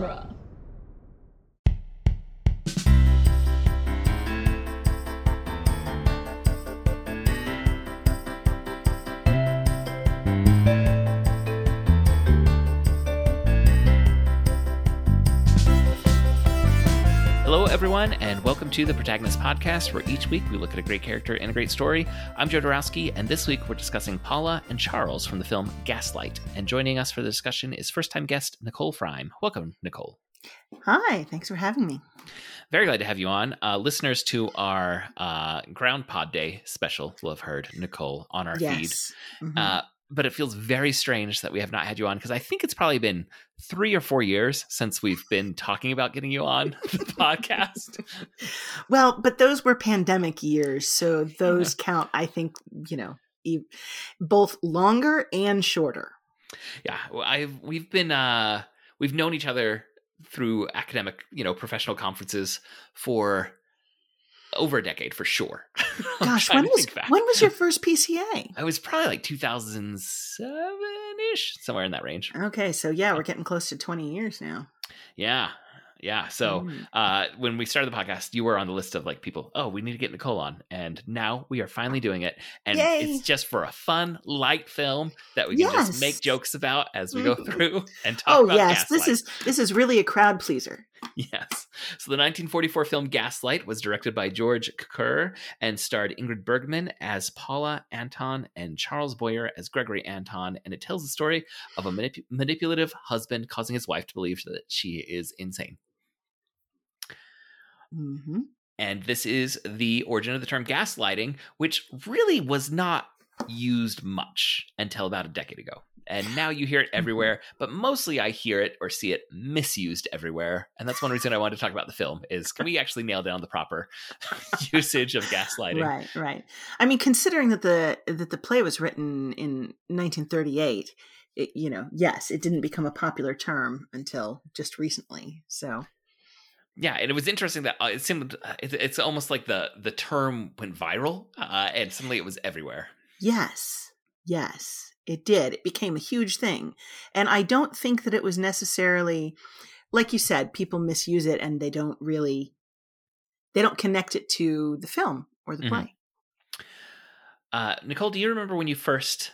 genre. Everyone, and welcome to the Protagonist Podcast, where each week we look at a great character and a great story. I'm Joe Dorowski, and this week we're discussing Paula and Charles from the film Gaslight. And joining us for the discussion is first time guest Nicole Freim. Welcome, Nicole. Hi, thanks for having me. Very glad to have you on. Uh, listeners to our uh, Ground Pod Day special will have heard Nicole on our yes. feed. Mhm. Uh, but it feels very strange that we have not had you on because I think it's probably been three or four years since we've been talking about getting you on the podcast. well, but those were pandemic years, so those count, I think, you know, e- both longer and shorter. yeah i've we've been uh we've known each other through academic you know professional conferences for over a decade for sure Gosh, when was when was your first PCA? i was probably like 2007ish somewhere in that range Okay, so yeah, we're getting close to 20 years now. yeah yeah so Mm. uh when we started the podcast you were on the list of like people oh we need to get nicole on and now we are finally doing it and Yay. it's just for a fun light film that we can just make jokes about as we go Mhm. through and talk Oh about yes, this is this is really a crowd pleaser. Yes. So the 1944 film Gaslight was directed by George Cukor and starred Ingrid Bergman as Paula Anton and Charles Boyer as Gregory Anton. And it tells the story of a manip- manipulative husband causing his wife to believe that she is insane. hmm And this is the origin of the term gaslighting, which really was not used much until about a decade ago. And now you hear it everywhere, but mostly I hear it or see it misused everywhere. And that's one reason I wanted to talk about the film is can we actually nail down the proper usage of gaslighting? Right, right. I mean, considering that the that the play was written in 1938, it, you know, yes, it didn't become a popular term until just recently. So Yeah, and it was interesting that uh, it seemed it's almost like the the term went viral, uh, and suddenly it was everywhere. Yes, yes, it did. It became a huge thing. And I don't think that it was necessarily, like you said, people misuse it and they don't really, they don't connect it to the film or the Mhm. play. Uh, Nicole, do you remember when you first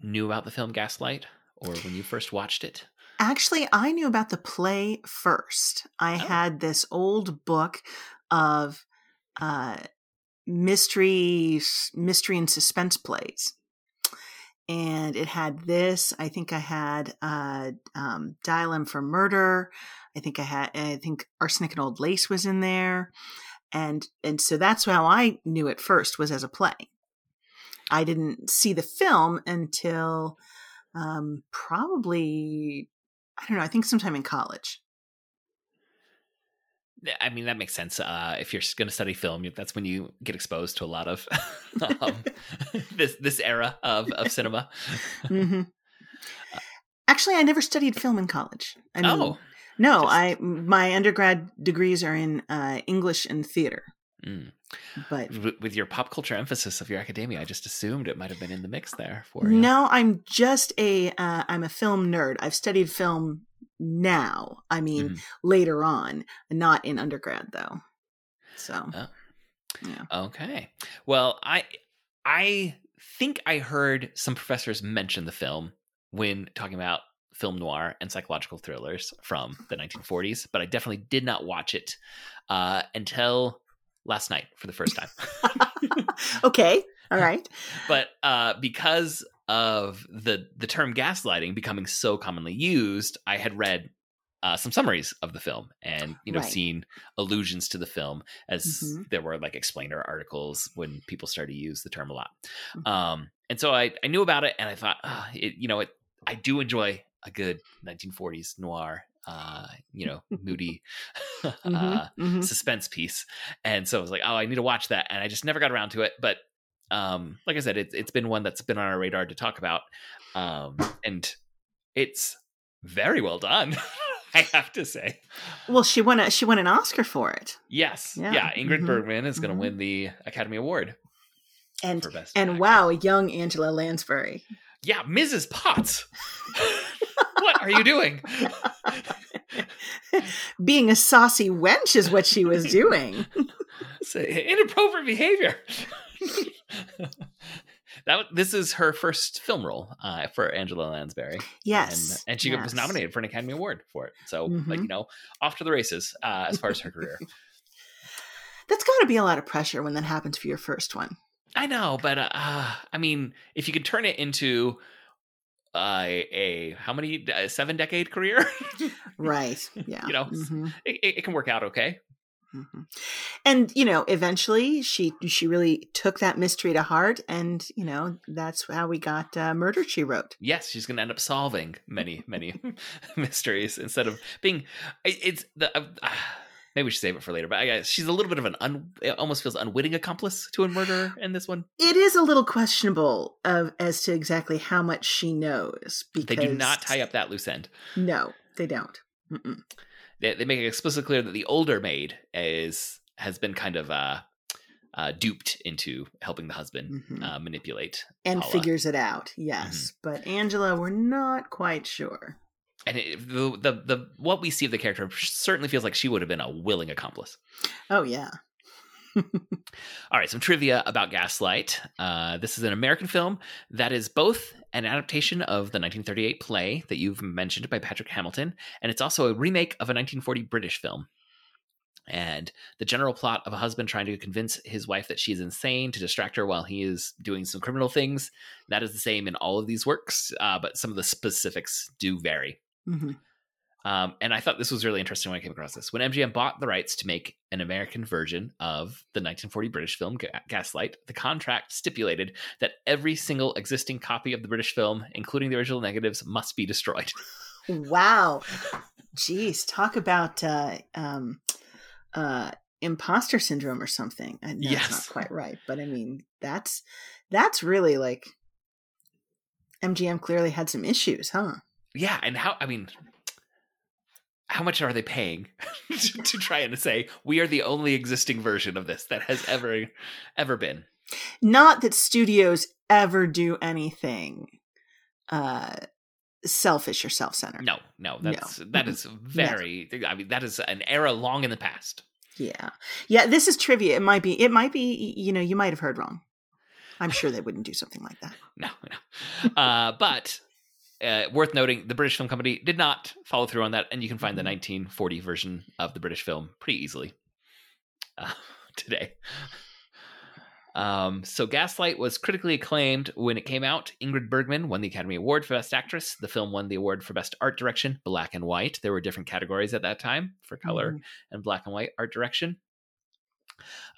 knew about the film Gaslight, or when you first watched it? Actually, I knew about the play first. I Oh. had this old book of uh, mystery, mystery and suspense plays. And it had this. I think I had uh, um, Dial for Murder. I think I had. I think Arsenic and Old Lace was in there, and and so that's how I knew it first was as a play. I didn't see the film until um, probably I don't know. I think sometime in college. I mean, that makes sense. Uh, if you're going to study film, that's when you get exposed to a lot of um, this this era of, of cinema. hmm Actually, I never studied film in college. I mean, oh, no, just- I my undergrad degrees are in uh, English and theater. Mm. But W- with your pop culture emphasis of your academia, I just assumed it might have been in the mix there for you. no, I'm just a uh, I'm a film nerd. I've studied film now. I mean, Mhm. later on, not in undergrad though. So Oh. yeah. Okay. Well, I I think I heard some professors mention the film when talking about film noir and psychological thrillers from the 1940s, but I definitely did not watch it uh, until last night for the first time. okay. All right. but uh, because of the the term gaslighting becoming so commonly used, I had read uh, some summaries of the film and you know Right. seen allusions to the film as Mhm. there were like explainer articles when people started to use the term a lot. Mhm. Um, and so I I knew about it and I thought, ah, it, you know, it I do enjoy a good 1940s noir. Uh, you know, moody uh, Mhm, mhm. suspense piece. And so I was like, oh, I need to watch that. And I just never got around to it. But um, like I said, it's it's been one that's been on our radar to talk about. Um, and it's very well done, I have to say. Well, she won a she won an Oscar for it, Yes. Yeah. Yeah. Ingrid Mhm. Bergman is going to Mhm. win the Academy Award and for Best. and Actress. wow, young Angela Lansbury. Yeah, Mrs. Potts. what are you doing? Being a saucy wench is what she was doing. Inappropriate behavior. that this is her first film role uh, for Angela Lansbury. Yes, and, and she yes. was nominated for an Academy Award for it. So, Mhm. like you know, off to the races uh, as far as her career. That's got to be a lot of pressure when that happens for your first one. I know, but uh, I mean, if you could turn it into uh, a how many uh, seven decade career, Right. Yeah. You know, Mhm, it, it it can work out okay. Mhm. And you know, eventually she she really took that mystery to heart, and you know that's how we got uh, Murder She Wrote. Yes, she's going to end up solving many many mysteries instead of being. It's the. Uh, maybe we should save it for later, but I guess she's a little bit of an un, it almost feels unwitting accomplice to a murderer in this one. It is a little questionable of as to exactly how much she knows because They do not tie up that loose end. No, they don't. Mm-mm. They, they make it explicitly clear that the older maid is has been kind of uh, uh, duped into helping the husband Mhm. uh, manipulate and Paula. figures it out. Yes, Mm-hmm. but Angela, we're not quite sure. And it, the, the the what we see of the character certainly feels like she would have been a willing accomplice. Oh yeah. All right, some trivia about Gaslight. Uh, this is an American film that is both an adaptation of the 1938 play that you've mentioned by Patrick Hamilton, and it's also a remake of a 1940 British film. And the general plot of a husband trying to convince his wife that she is insane to distract her while he is doing some criminal things. That is the same in all of these works, uh, but some of the specifics do vary. hmm Um, and I thought this was really interesting when I came across this. When MGM bought the rights to make an American version of the 1940 British film Ga- Gaslight, the contract stipulated that every single existing copy of the British film, including the original negatives, must be destroyed. Wow. Jeez, talk about uh, um, uh, imposter syndrome or something. I know it's Yes. not quite right, but I mean that's that's really like MGM clearly had some issues, huh? yeah, and how? I mean, how much are they paying to, to try and say we are the only existing version of this that has ever ever been? Not that studios ever do anything uh, selfish or self-centered. No, no, No. that's that is very. I mean, that is an era long in the past. Yeah. Yeah, this is trivia. It might be it might be you know, you might have heard wrong. I'm sure they wouldn't do something like that. no, no. Uh, but uh, worth noting, the British Film Company did not follow through on that, and you can find the 1940 version of the British film pretty easily uh, today. Um, so Gaslight was critically acclaimed when it came out. Ingrid Bergman won the Academy Award for Best Actress. The film won the award for Best Art Direction, black and white. There were different categories at that time for color Mhm. and black and white art direction.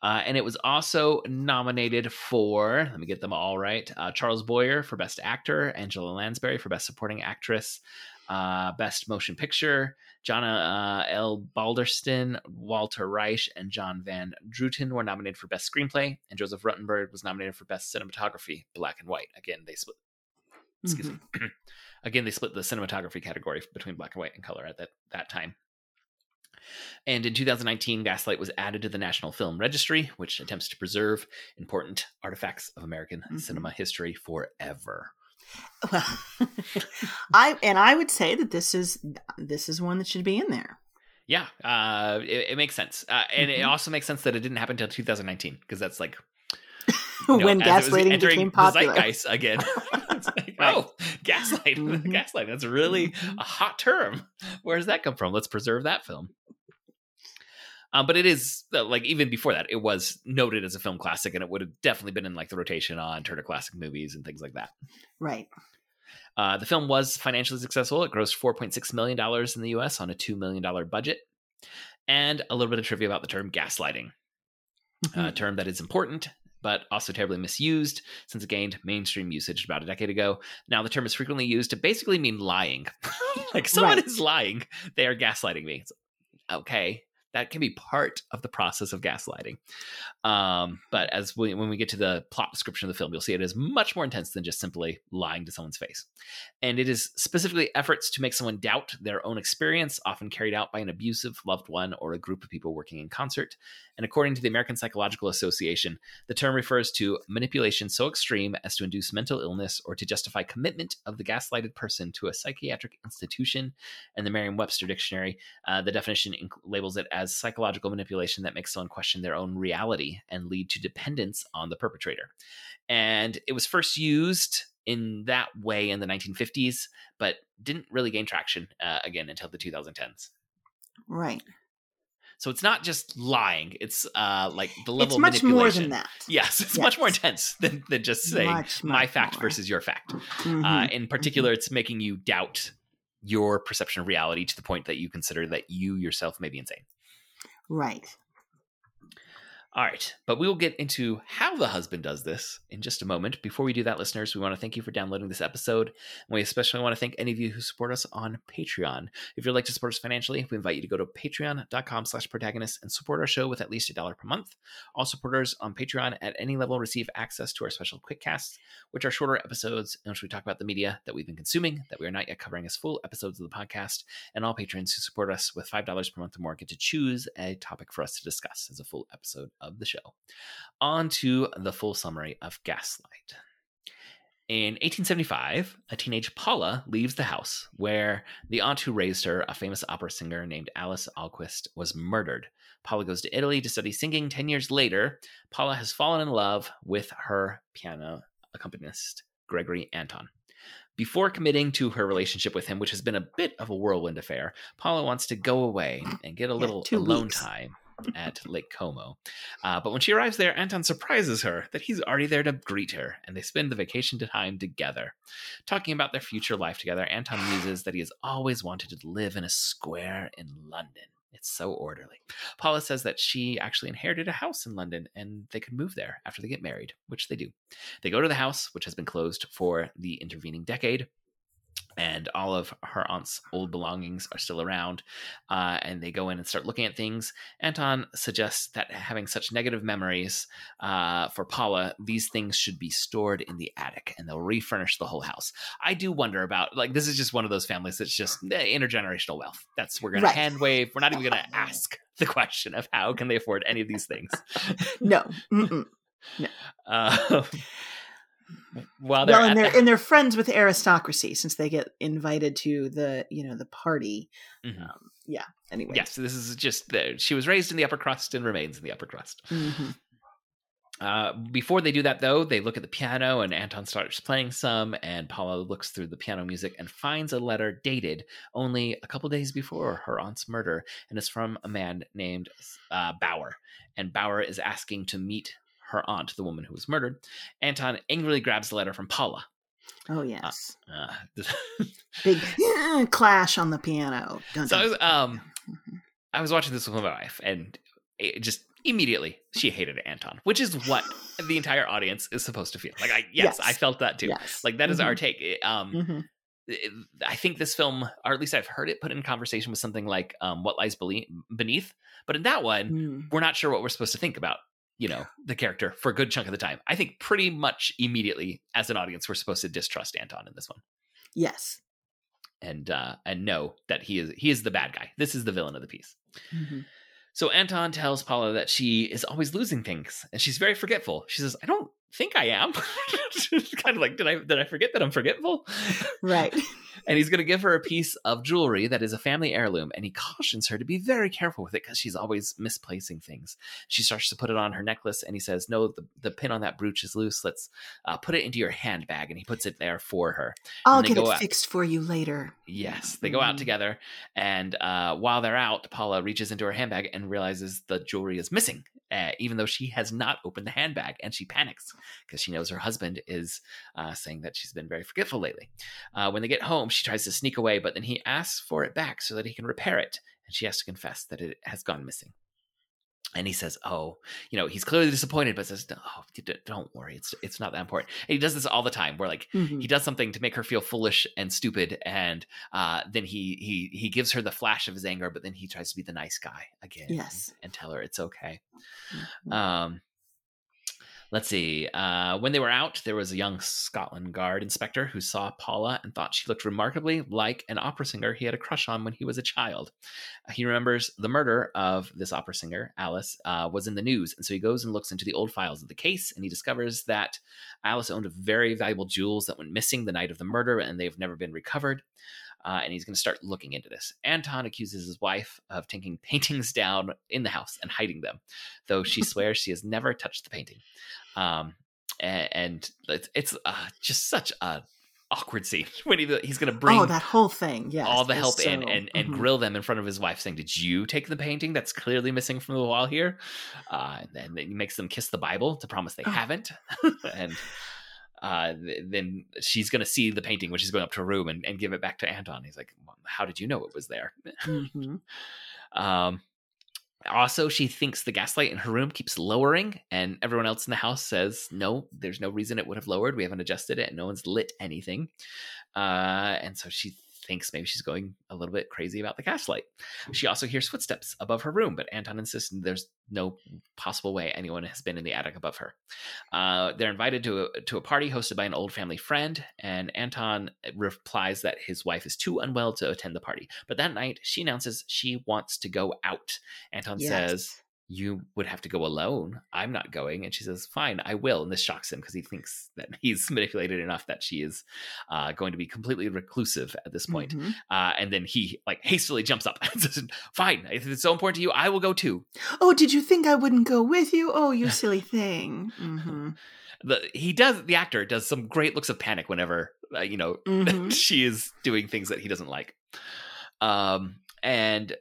Uh, and it was also nominated for, let me get them all right uh, Charles Boyer for Best Actor, Angela Lansbury for Best Supporting Actress, uh, Best Motion Picture, John uh, L. Balderston, Walter Reisch, and John Van Druten were nominated for Best Screenplay, and Joseph Ruttenberg was nominated for Best Cinematography, black and white. Again, they split. Excuse me. Again, they split the cinematography category between black and white and color at that, that time. And in 2019, Gaslight was added to the National Film Registry, which attempts to preserve important artifacts of American Mhm. cinema history forever. Well, I and I would say that this is this is one that should be in there. Yeah, uh, it, it makes sense, uh, and it Mhm. also makes sense that it didn't happen until 2019 because that's like you know, when as gaslighting became popular. zeitgeist again. Like. Oh, gaslight, Mhm. gaslight. That's really Mhm. a hot term. Where does that come from? Let's preserve that film. Um, but it is uh, like even before that, it was noted as a film classic, and it would have definitely been in like the rotation on Turner Classic Movies and things like that. Right. Uh, the film was financially successful. It grossed $4.6 million in the US on a $2 million budget. And a little bit of trivia about the term gaslighting, a term that is important, but also terribly misused since it gained mainstream usage about a decade ago. Now, the term is frequently used to basically mean lying. like someone Right. is lying, they are gaslighting me. It's- okay, that can be part of the process of gaslighting. Um, but as we, when we get to the plot description of the film, you'll see it is much more intense than just simply lying to someone's face. And it is specifically efforts to make someone doubt their own experience, often carried out by an abusive loved one or a group of people working in concert. And according to the American Psychological Association, the term refers to manipulation so extreme as to induce mental illness or to justify commitment of the gaslighted person to a psychiatric institution. And the Merriam Webster Dictionary, uh, the definition inc- labels it as psychological manipulation that makes someone question their own reality and lead to dependence on the perpetrator. And it was first used in that way in the 1950s, but didn't really gain traction uh, again until the 2010s. Right. So it's not just lying; it's uh, like the level It's of much more than that. Yes, it's much more intense than, than just saying Much, my much fact more. versus your fact. Uh, Mhm. in particular, it's making you doubt your perception of reality to the point that you consider that you yourself may be insane. right. All right, but we will get into how the husband does this in just a moment. Before we do that, listeners, we want to thank you for downloading this episode. And we especially want to thank any of you who support us on Patreon. If you'd like to support us financially, we invite you to go to patreon.com slash protagonist and support our show with at least a dollar per month. All supporters on Patreon at any level receive access to our special quick casts, which are shorter episodes in which we talk about the media that we've been consuming that we are not yet covering as full episodes of the podcast. And all patrons who support us with $5 per month or more get to choose a topic for us to discuss as a full episode the show. On to the full summary of Gaslight. In 1875, a teenage Paula leaves the house where the aunt who raised her, a famous opera singer named Alice Alquist, was murdered. Paula goes to Italy to study singing. Ten years later, Paula has fallen in love with her piano accompanist, Gregory Anton. Before committing to her relationship with him, which has been a bit of a whirlwind affair, Paula wants to go away and get a Yeah, little alone weeks. time at Lake Como. Uh, but when she arrives there, Anton surprises her that he's already there to greet her, and they spend the vacation time together. Talking about their future life together, Anton muses that he has always wanted to live in a square in London. It's so orderly. Paula says that she actually inherited a house in London and they could move there after they get married, which they do. They go to the house, which has been closed for the intervening decade. And all of her aunt's old belongings are still around. Uh, and they go in and start looking at things. Anton suggests that having such negative memories uh, for Paula, these things should be stored in the attic and they'll refurnish the whole house. I do wonder about, like, this is just one of those families that's just eh, intergenerational wealth. That's, we're going Right. to hand wave. We're not even going to ask the question of how can they afford any of these things. No. Mm-mm. Uh, while they're well, and they're the- and they're friends with aristocracy since they get invited to the you know the party. Mhm. Um, yeah. Anyway. Yes, this is just the, she was raised in the upper crust and remains in the upper crust. Mhm. Uh, before they do that, though, they look at the piano and Anton starts playing some, and Paula looks through the piano music and finds a letter dated only a couple days before her aunt's murder, and it's from a man named uh, Bauer. And Bauer is asking to meet her aunt, the woman who was murdered. Anton angrily grabs the letter from Paula. Oh yes. Uh, Big clash on the piano. Dun, so I was, um, I was watching this with my wife, and it just immediately she hated Anton, which is what the entire audience is supposed to feel. Like, I yes, Yes. I felt that too. Yes. Like that is our Mhm. take. It- Um, Mhm. it- I think this film, or at least I've heard it put in conversation with something like um, "What Lies Beneath," but in that one, Mm. we're not sure what we're supposed to think about. You know, the character for a good chunk of the time. I think pretty much immediately, as an audience, we're supposed to distrust Anton in this one, Yes. and uh, and know that he is he is the bad guy. This is the villain of the piece. Mhm. So Anton tells Paula that she is always losing things and she's very forgetful. She says, "I don't think I am." kind of like, did I did I forget that I'm forgetful? Right. and he's going to give her a piece of jewelry that is a family heirloom and he cautions her to be very careful with it because she's always misplacing things. She starts to put it on her necklace and he says, "No, the, the pin on that brooch is loose. Let's uh, put it into your handbag." And he puts it there for her. I'll get it out. fixed for you later. Yes, they go out Mm. together, and uh, while they're out, Paula reaches into her handbag and realizes the jewelry is missing, uh, even though she has not opened the handbag, and she panics because she knows her husband is uh, saying that she's been very forgetful lately. Uh, when they get home, she tries to sneak away, but then he asks for it back so that he can repair it, and she has to confess that it has gone missing. And he says, "Oh, you know, he's clearly disappointed, but says, oh, don't worry, it's it's not that important." And he does this all the time, where like mm-hmm. he does something to make her feel foolish and stupid, and uh, then he he he gives her the flash of his anger, but then he tries to be the nice guy again, yes, and, and tell her it's okay. Mm-hmm. Um, Let's see. Uh, when they were out, there was a young Scotland Yard inspector who saw Paula and thought she looked remarkably like an opera singer he had a crush on when he was a child. He remembers the murder of this opera singer, Alice, uh, was in the news, and so he goes and looks into the old files of the case, and he discovers that Alice owned very valuable jewels that went missing the night of the murder, and they've never been recovered uh, and he's going to start looking into this. Anton accuses his wife of taking paintings down in the house and hiding them, though she swears she has never touched the painting. Um, and, and it's, it's uh, just such a awkward scene when he, he's going to bring oh that whole thing yeah all the help so, in and, and mm-hmm. grill them in front of his wife saying did you take the painting that's clearly missing from the wall here uh, and then he makes them kiss the bible to promise they oh. haven't and uh, then she's going to see the painting when she's going up to her room and, and give it back to Anton. He's like, "How did you know it was there?" Mm-hmm. um, also, she thinks the gaslight in her room keeps lowering, and everyone else in the house says, "No, there's no reason it would have lowered. We haven't adjusted it, and no one's lit anything." Uh, and so she thinks maybe she's going a little bit crazy about the gaslight. She also hears footsteps above her room, but Anton insists there's no possible way anyone has been in the attic above her. Uh, they're invited to a, to a party hosted by an old family friend, and Anton replies that his wife is too unwell to attend the party. But that night, she announces she wants to go out. Anton yes. says, you would have to go alone. I'm not going. And she says, fine, I will. And this shocks him because he thinks that he's manipulated enough that she is uh, going to be completely reclusive at this point. Mm-hmm. Uh, and then he like hastily jumps up and says, fine, if it's so important to you, I will go too. Oh, did you think I wouldn't go with you? Oh, you silly thing. Mm-hmm. The, he does, the actor does some great looks of panic whenever, uh, you know, mm-hmm. she is doing things that he doesn't like. Um, and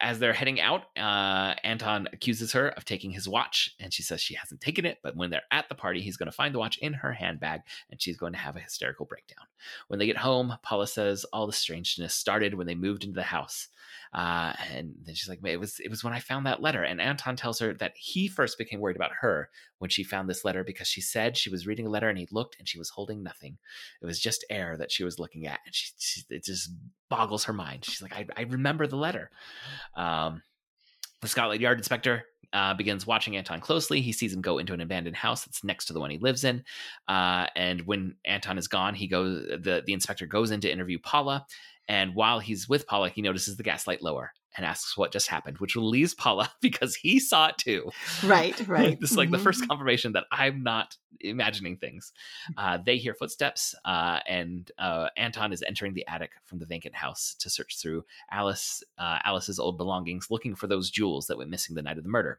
as they're heading out, uh, Anton accuses her of taking his watch, and she says she hasn't taken it. But when they're at the party, he's going to find the watch in her handbag, and she's going to have a hysterical breakdown. When they get home, Paula says all the strangeness started when they moved into the house. Uh, and then she's like, "It was it was when I found that letter." And Anton tells her that he first became worried about her when she found this letter because she said she was reading a letter and he looked and she was holding nothing. It was just air that she was looking at, and she, she it just boggles her mind. She's like, "I, I remember the letter." Um, the Scotland Yard inspector uh, begins watching Anton closely. He sees him go into an abandoned house that's next to the one he lives in. Uh, and when Anton is gone, he goes. the The inspector goes in to interview Paula, and while he's with Paula, he notices the gaslight lower and asks what just happened, which relieves Paula because he saw it too. Right, right. this is like mm-hmm. the first mm-hmm. confirmation that I'm not imagining things. Uh, they hear footsteps, uh, and uh, Anton is entering the attic from the vacant house to search through Alice uh, Alice's old belongings, looking for those jewels that went missing the night of the murder.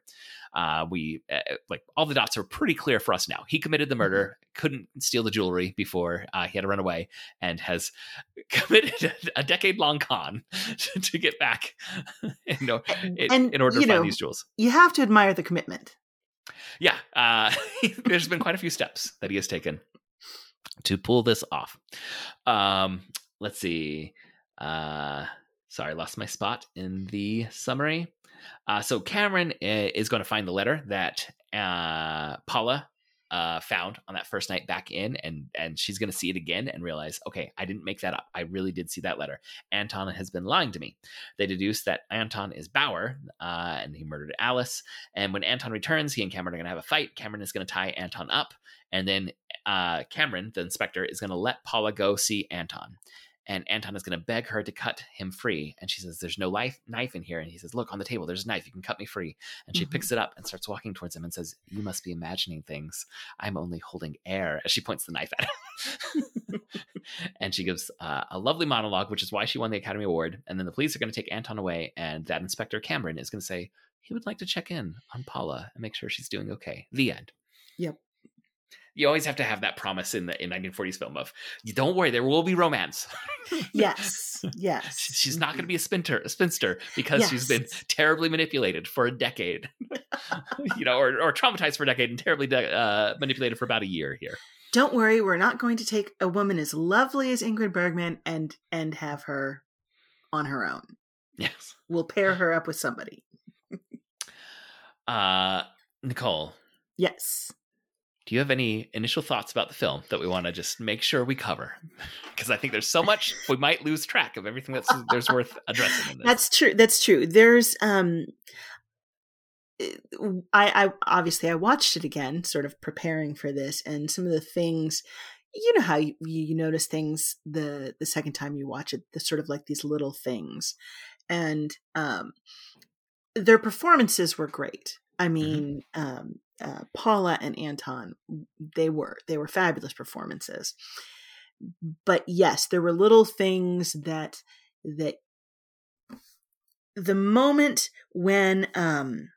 Uh, we uh, like all the dots are pretty clear for us now. He committed the mm-hmm. murder, couldn't steal the jewelry before he had to run away, and has committed a, a decade long con to get back you know, and, in order to find know, these jewels. You have to admire the commitment. Yeah, uh, there's been quite a few steps that he has taken to pull this off. Um, let's see. Uh, sorry, lost my spot in the summary. Uh, so Cameron eh, is going to find the letter that uh, Paula uh, found on that first night back in, and and she's going to see it again and realize, okay, I didn't make that up. I really did see that letter. Anton has been lying to me. They deduce that Anton is Bauer, uh, and he murdered Alice. And when Anton returns, he and Cameron are going to have a fight. Cameron is going to tie Anton up, and then uh, Cameron, the inspector, is going to let Paula go see Anton and Anton is going to beg her to cut him free. And she says, There's no life, knife in here. And he says, Look on the table, there's a knife. You can cut me free. And she mm-hmm. picks it up and starts walking towards him and says, You must be imagining things. I'm only holding air. As she points the knife at him. and she gives uh, a lovely monologue, which is why she won the Academy Award. And then the police are going to take Anton away. And that Inspector Cameron is going to say, He would like to check in on Paula and make sure she's doing okay. The end. Yep you always have to have that promise in the in 1940s film of don't worry there will be romance. Yes yes. She's not going to be a spinster a spinster because yes. she's been terribly manipulated for a decade. You know or, or traumatized for a decade and terribly de- uh, manipulated for about a year here. Don't worry we're not going to take a woman as lovely as ingrid bergman and and have her on her own. Yes. We'll pair her up with somebody. Uh, Nicole, Yes. Do you have any initial thoughts about the film that we want to just make sure we cover? Because I think there's so much we might lose track of everything that's there's worth addressing in this. That's true. That's true. There's um I, I obviously I watched it again, sort of preparing for this, and some of the things, you know how you, you notice things the the second time you watch it, the sort of like these little things, and um, their performances were great. I mean, um, uh, Paula and Anton, they were they were fabulous performances. But yes, there were little things that that the moment when um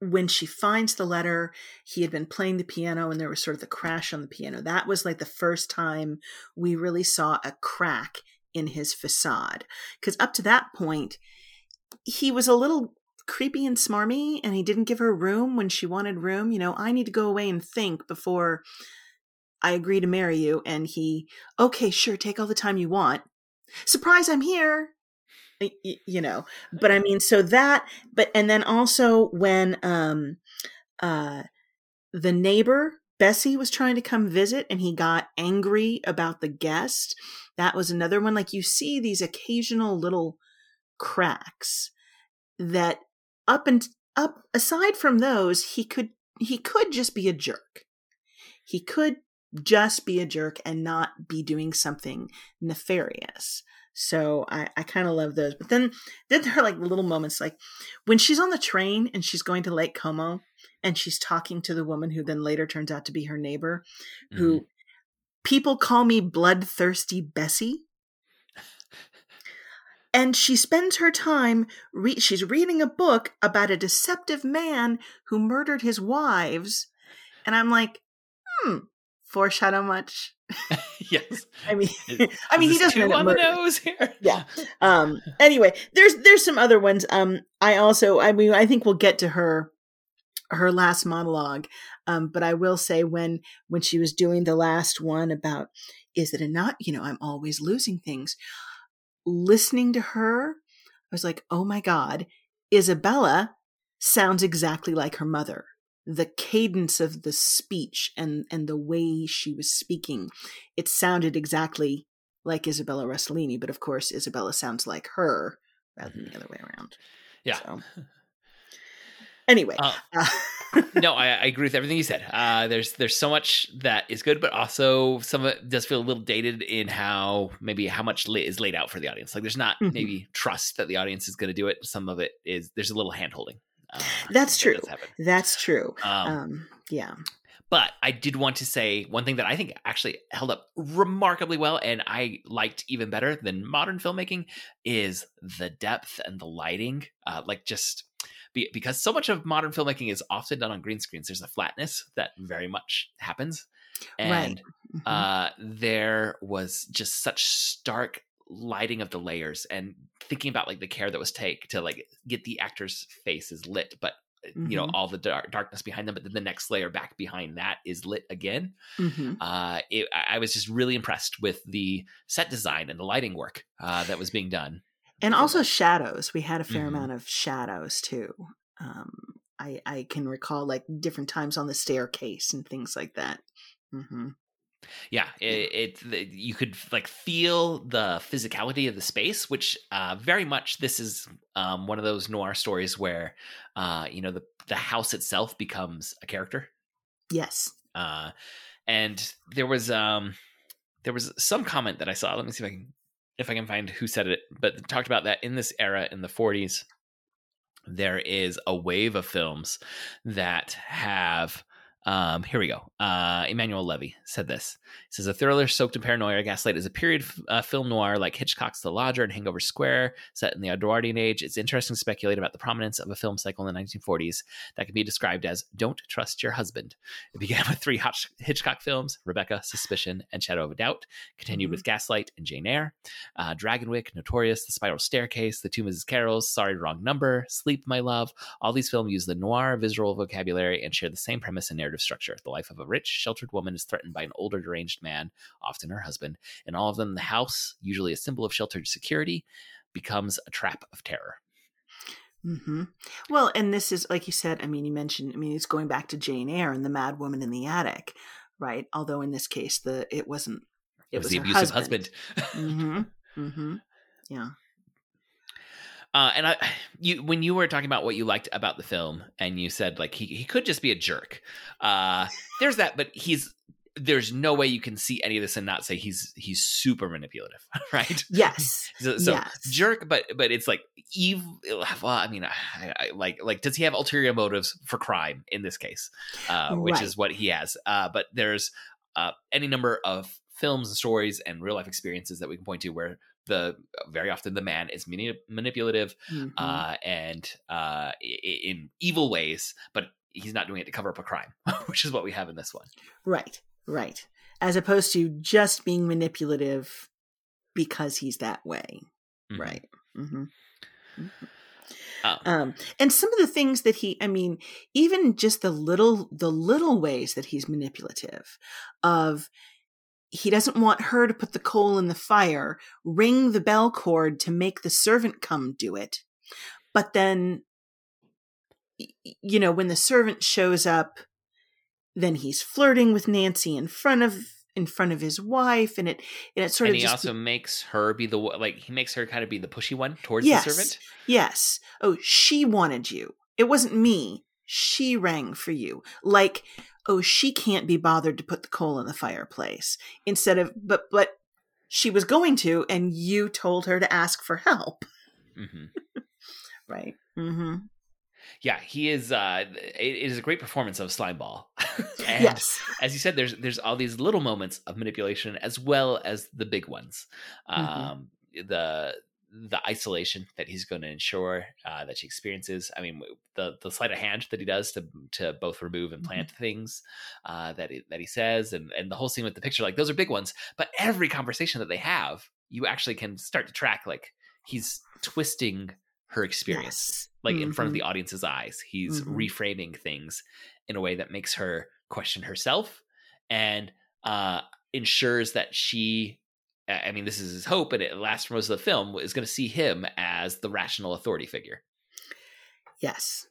when she finds the letter he had been playing the piano and there was sort of the crash on the piano that was like the first time we really saw a crack in his facade because up to that point he was a little creepy and smarmy and he didn't give her room when she wanted room. You know i need to go away and think before i agree to marry you. And he okay sure take all the time you want. Surprise i'm here. You know but i mean so that but and then also when um uh the neighbor bessie was trying to come visit and he got angry about the guest that was another one. Like you see these occasional little cracks that up and up aside from those he could he could just be a jerk. He could just be a jerk and not be doing something nefarious. So i i kind of love those. But then then there are like little moments like when she's on the train and she's going to lake como and she's talking to the woman who then later turns out to be her neighbor who mm-hmm. people call me bloodthirsty bessie and she spends her time re- she's reading a book about a deceptive man who murdered his wives and i'm like hmm foreshadow much yes. i mean Is- i mean he doesn't too on the nose here. Yeah. um anyway there's there's some other ones um i also i mean i think we'll get to her her last monologue um but i will say when when she was doing the last one about is it a not you know i'm always losing things listening to her i was like oh my god isabella sounds exactly like her mother the cadence of the speech and and the way she was speaking it sounded exactly like Isabella Rossellini, but of course Isabella sounds like her rather than the mm-hmm. other way around. Yeah. So, anyway, Uh, uh, no, I, I agree with everything you said. Uh, there's there's so much that is good, but also some of it does feel a little dated in how maybe how much is laid out for the audience. Like there's not Mhm. maybe trust that the audience is going to do it. Some of it is there's a little hand holding. Uh, That's that true. that's true. Um, Um, yeah, But I did want to say one thing that I think actually held up remarkably well and I liked even better than modern filmmaking is the depth and the lighting. Uh, like just be, because so much of modern filmmaking is often done on green screens, there's a flatness that very much happens. And Mhm. uh, there was just such stark lighting of the layers and thinking about like the care that was take to like get the actor's faces lit but you know Mhm. all the dark, darkness behind them but then the next layer back behind that is lit again Mhm. uh it, i I was just really impressed with the set design and the lighting work uh that was being done and also shadows. We had a fair Mhm. amount of shadows too. Um, I I can recall like different times on the staircase and things like that. hmm yeah it, it you could like feel the physicality of the space which uh very much this is um one of those noir stories where uh you know the the house itself becomes a character Yes. uh and there was um there was some comment that i saw let me see if i can if i can find who said it but talked about that in this era in the 40s there is a wave of films that have um, here we go. Uh, Emanuel Levy said this. He says a thriller soaked in paranoia. Gaslight is a period uh, film noir like Hitchcock's The Lodger and Hangover Square, set in the Edwardian age. It's interesting to speculate about the prominence of a film cycle in the 1940s that can be described as "Don't Trust Your Husband." It began with three Hitch- Hitchcock films: Rebecca, Suspicion, and Shadow of a Doubt. Continued with Gaslight and Jane Eyre, uh, Dragonwyck, Notorious, The Spiral Staircase, The Two Mrs. Carrolls, Sorry Wrong Number, Sleep My Love. All these films use the noir visual vocabulary and share the same premise and narrative structure. The life of a rich, sheltered woman is threatened by an older, deranged man, often her husband. In all of them, the house, usually a symbol of sheltered security, becomes a trap of terror. Mm-hmm. Well, and this is like you said. I mean, you mentioned. I mean, it's going back to Jane Eyre and the Mad Woman in the Attic, right? Although in this case, the it wasn't. It, it was, was, the abusive husband. husband. mm-hmm. Mm-hmm. Yeah. Uh, and I, you, when you were talking about what you liked about the film, and you said like he he could just be a jerk. Uh, there's that, but he's there's no way you can see any of this and not say he's he's super manipulative, right? Yes. so, so yes. jerk, but but it's like evil. Well, I mean, I, I, like like does he have ulterior motives for crime in this case, uh, which right. is what he has. Uh, but there's uh, any number of films and stories and real life experiences that we can point to where the very often the man is mani- manipulative mm-hmm. uh, and uh, in evil ways, but he's not doing it to cover up a crime, which is what we have in this one. Right, right. As opposed to just being manipulative because he's that way. Mm-hmm. Right. Mm-hmm. mm-hmm. Oh. Um, and some of the things that he, I mean, even just the little, the little ways that he's manipulative of, he doesn't want her to put the coal in the fire, ring the bell cord to make the servant come do it. But then, you know, when the servant shows up, then he's flirting with Nancy in front of in front of his wife, and it and it sort of and of he also makes her be the like he makes her kind of be the pushy one towards yes, the servant. Yes. Oh, she wanted you. It wasn't me. She rang for you. Like oh, she can't be bothered to put the coal in the fireplace instead of, but, but she was going to, and you told her to ask for help. Mm-hmm. right. Mm-hmm. Yeah, he is. Uh, it, it is a great performance of Slimeball. and yes, as you said, there's there's all these little moments of manipulation as well as the big ones. Mm-hmm. Um, the the isolation that he's going to ensure uh, that she experiences. I mean, the the sleight of hand that he does to to both remove and plant mm-hmm. things uh, that he, that he says, and and the whole scene with the picture, like those are big ones. But every conversation that they have, you actually can start to track like he's twisting her experience, yes. like mm-hmm. in front of the mm-hmm. audience's eyes. He's mm-hmm. reframing things in a way that makes her question herself and uh, ensures that she I mean, this is his hope, and it lasts for most of the film, is going to see him as the rational authority figure. Yes.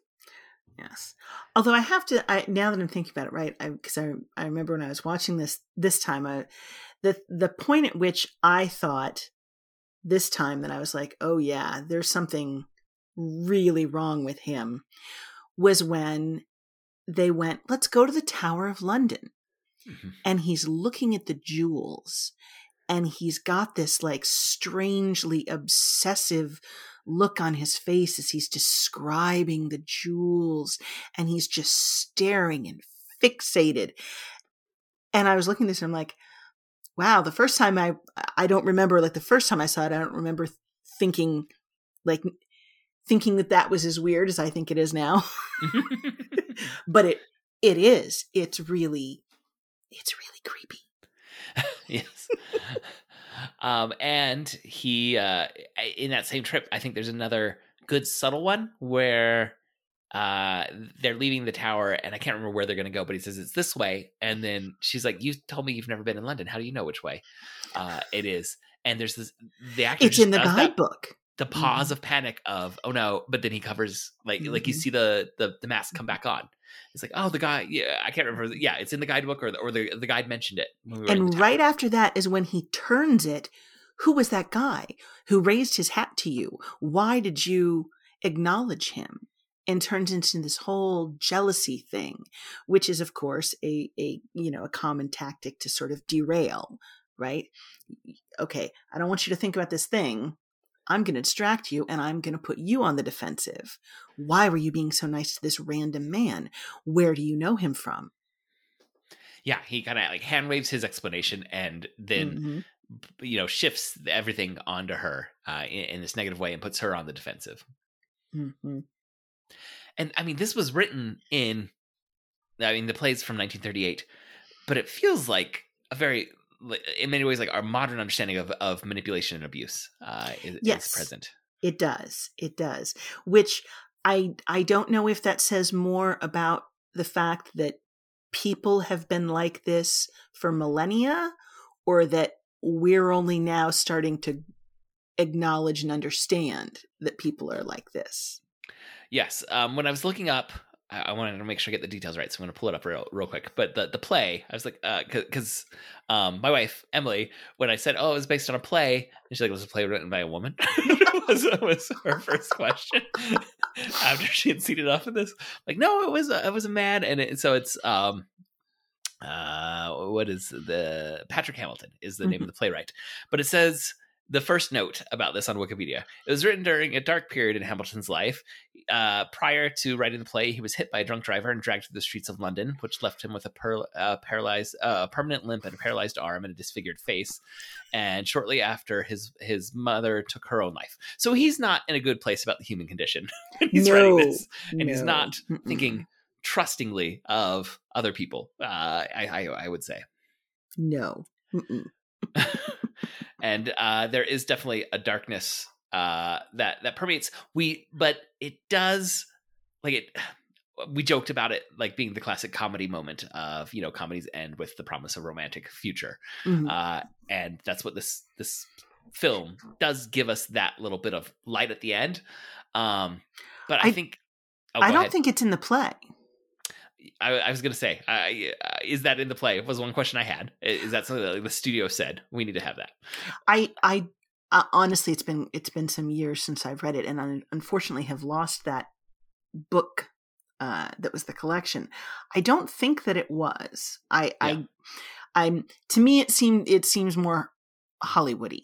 Yes. Although I have to, I, now that I'm thinking about it, right? Because I, I, I, remember when I was watching this this time, I, the the point at which I thought this time that I was like, oh yeah, there's something really wrong with him, was when they went, let's go to the Tower of London, mm-hmm. and he's looking at the jewels, and he's got this like strangely obsessive look on his face as he's describing the jewels and he's just staring and fixated. And i was looking at this and i'm like wow the first time i i don't remember like the first time i saw it i don't remember thinking like thinking that that was as weird as i think it is now. But it it is. It's really it's really creepy yes. um, and he uh, in that same trip, I think there's another good subtle one where uh, they're leaving the tower, and I can't remember where they're going to go, but he says it's this way, and then she's like, "You told me you've never been in London. How do you know which way uh, it is?" And there's this the actor. It's in the guidebook. The pause mm-hmm. of panic of oh no, but then he covers like mm-hmm. like you mm-hmm. see the the the mask come back on, it's like, oh, the guy, yeah, I can't remember. Yeah, it's in the guidebook or the, or the, the guide mentioned it. We and right after that is when he turns it. Who was that guy who raised his hat to you? Why did you acknowledge him? And turns into this whole jealousy thing, which is, of course, a, a you know a common tactic to sort of derail, right? Okay, I don't want you to think about this thing. I'm going to distract you and I'm going to put you on the defensive. Why were you being so nice to this random man? Where do you know him from? Yeah, he kind of like hand waves his explanation and then mm-hmm. you know shifts everything onto her uh, in, in, this negative way and puts her on the defensive. Mm-hmm. And I mean, this was written in, I mean, the play's from 1938, but it feels like a very in many ways like our modern understanding of, of manipulation and abuse uh, is, yes, is present. It does. It does. Which I I don't know if that says more about the fact that people have been like this for millennia or that we're only now starting to acknowledge and understand that people are like this. Yes. Um, when I was looking up, I, I wanted to make sure I get the details right, so I'm going to pull it up real, real quick. But the the play, I was like, because uh, um, my wife Emily, when I said, "Oh, it was based on a play," and she's like, "Was a play written by a woman?" was was her first question after she had seen enough of this. Like, no, it was a, it was a man, and it, so it's um uh what is the Patrick Hamilton is the mm-hmm. name of the playwright, but it says the first note about this on Wikipedia. It was written during a dark period in Hamilton's life. Uh, prior to writing the play, he was hit by a drunk driver and dragged through the streets of London, which left him with a per- uh, paralyzed, uh, permanent limp and a paralyzed arm and a disfigured face. And shortly after, his his mother took her own life. So he's not in a good place about the human condition when he's no, writing this, and no. he's not thinking trustingly of other people. Uh, I, I, I would say no. and uh, there is definitely a darkness uh, that that permeates. We, but it does like it. We joked about it like being the classic comedy moment of you know comedies end with the promise of romantic future, mm-hmm. uh, and that's what this this film does give us that little bit of light at the end. Um, but I, I think oh, I don't ahead. think it's in the play. I, I was going to say, uh, is that in the play? Was one question I had. Is that something that the studio said we need to have that? I, I uh, honestly, it's been it's been some years since I've read it, and I unfortunately have lost that book uh, that was the collection. I don't think that it was. I, yeah. I, I'm to me, it seemed it seems more Hollywoody,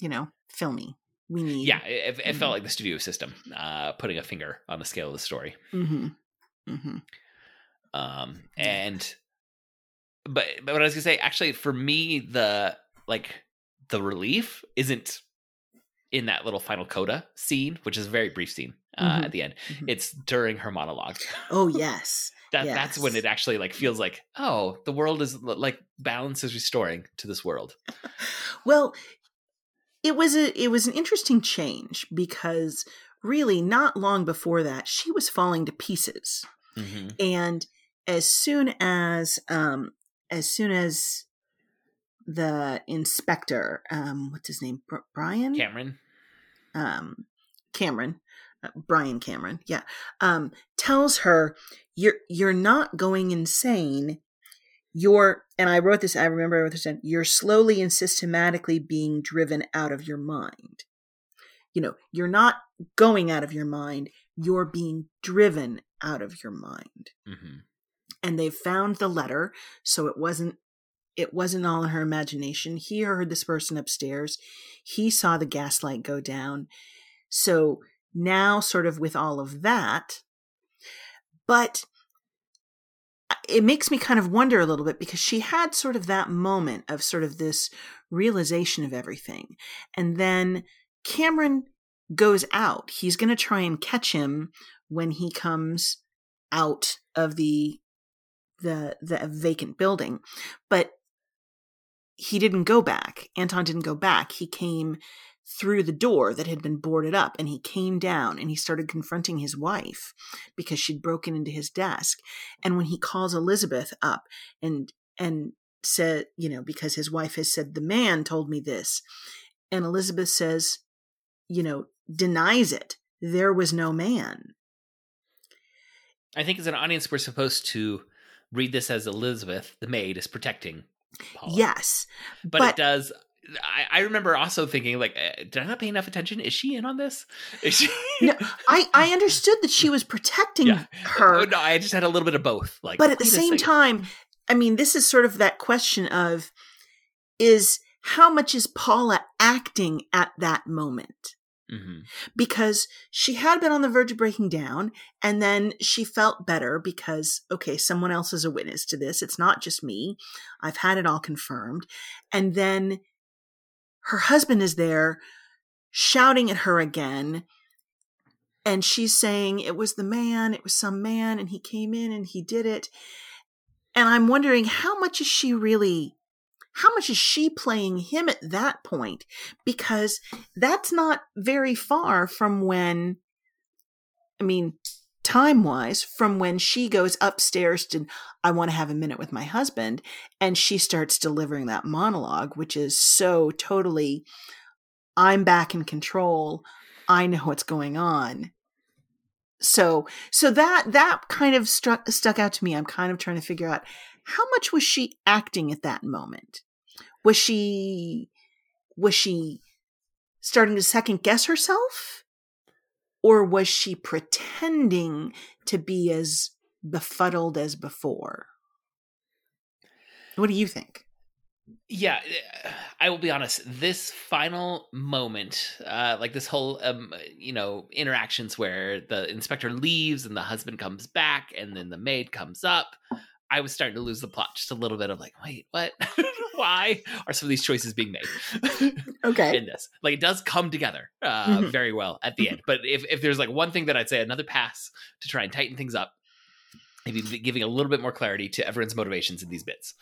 you know, filmy. We need, yeah. It, it mm-hmm. felt like the studio system uh, putting a finger on the scale of the story. Mm-hmm. Mm-hmm. Um, and but but what I was gonna say, actually, for me, the like the relief isn't in that little final coda scene, which is a very brief scene uh, mm-hmm. at the end. Mm-hmm. It's during her monologue. Oh yes. that yes. that's when it actually like feels like oh the world is like balance is restoring to this world. well, it was a it was an interesting change because really not long before that she was falling to pieces. Mm-hmm. And as soon as um as soon as the inspector um what's his name? Br- Brian? Cameron. Um Cameron. Uh, Brian Cameron yeah. Um tells her you're you're not going insane. You're and I wrote this I remember I wrote this down you're slowly and systematically being driven out of your mind. You know you're not going out of your mind. You're being driven out of your mind. Mm-hmm and they found the letter so it wasn't it wasn't all in her imagination. He heard this person upstairs. He saw the gaslight go down. So now sort of with all of that but uh, it makes me kind of wonder a little bit because she had sort of that moment of sort of this realization of everything and then cameron goes out. He's going to try and catch him when he comes out of the the the vacant building but he didn't go back. Anton didn't go back. He came through the door that had been boarded up and he came down and he started confronting his wife because she'd broken into his desk. And when he calls elizabeth up and and said you know because his wife has said the man told me this and elizabeth says you know denies it. There was no man. I think as an audience we're supposed to read this as Elizabeth, the maid, is protecting Paula. Yes. But, but, it does. I, I, remember also thinking, like, uh, did I not pay enough attention? Is she in on this? Is she? no, I, I understood that she was protecting yeah. her. Oh, no, I just had a little bit of both. Like, but at the same time, I mean, this is sort of that question of is how much is Paula acting at that moment? Mm-hmm. Because she had been on the verge of breaking down, and then she felt better because, okay, someone else is a witness to this. It's not just me. I've had it all confirmed. And then her husband is there shouting at her again. And she's saying it was the man, it was some man, and he came in and he did it. And I'm wondering how much is she really how much is she playing him at that point? Because that's not very far from when, I mean, time wise, from when she goes upstairs to, I want to have a minute with my husband, and she starts delivering that monologue, which is so totally, I'm back in control. I know what's going on. so so that that kind of struck stuck out to me i'm kind of trying to figure out how much was she acting at that moment? Was she was she starting to second guess herself? Or was she pretending to be as befuddled as before? What do you think? Yeah i will be honest. This final moment uh like this whole um you know interactions where the inspector leaves and the husband comes back and then the maid comes up i was starting to lose the plot just a little bit. Of like wait what? Why are some of these choices being made okay. in this? Like it does come together uh Mhm. very well at the end. But if if there's like one thing that i'd say another pass to try and tighten things up maybe giving a little bit more clarity to everyone's motivations in these bits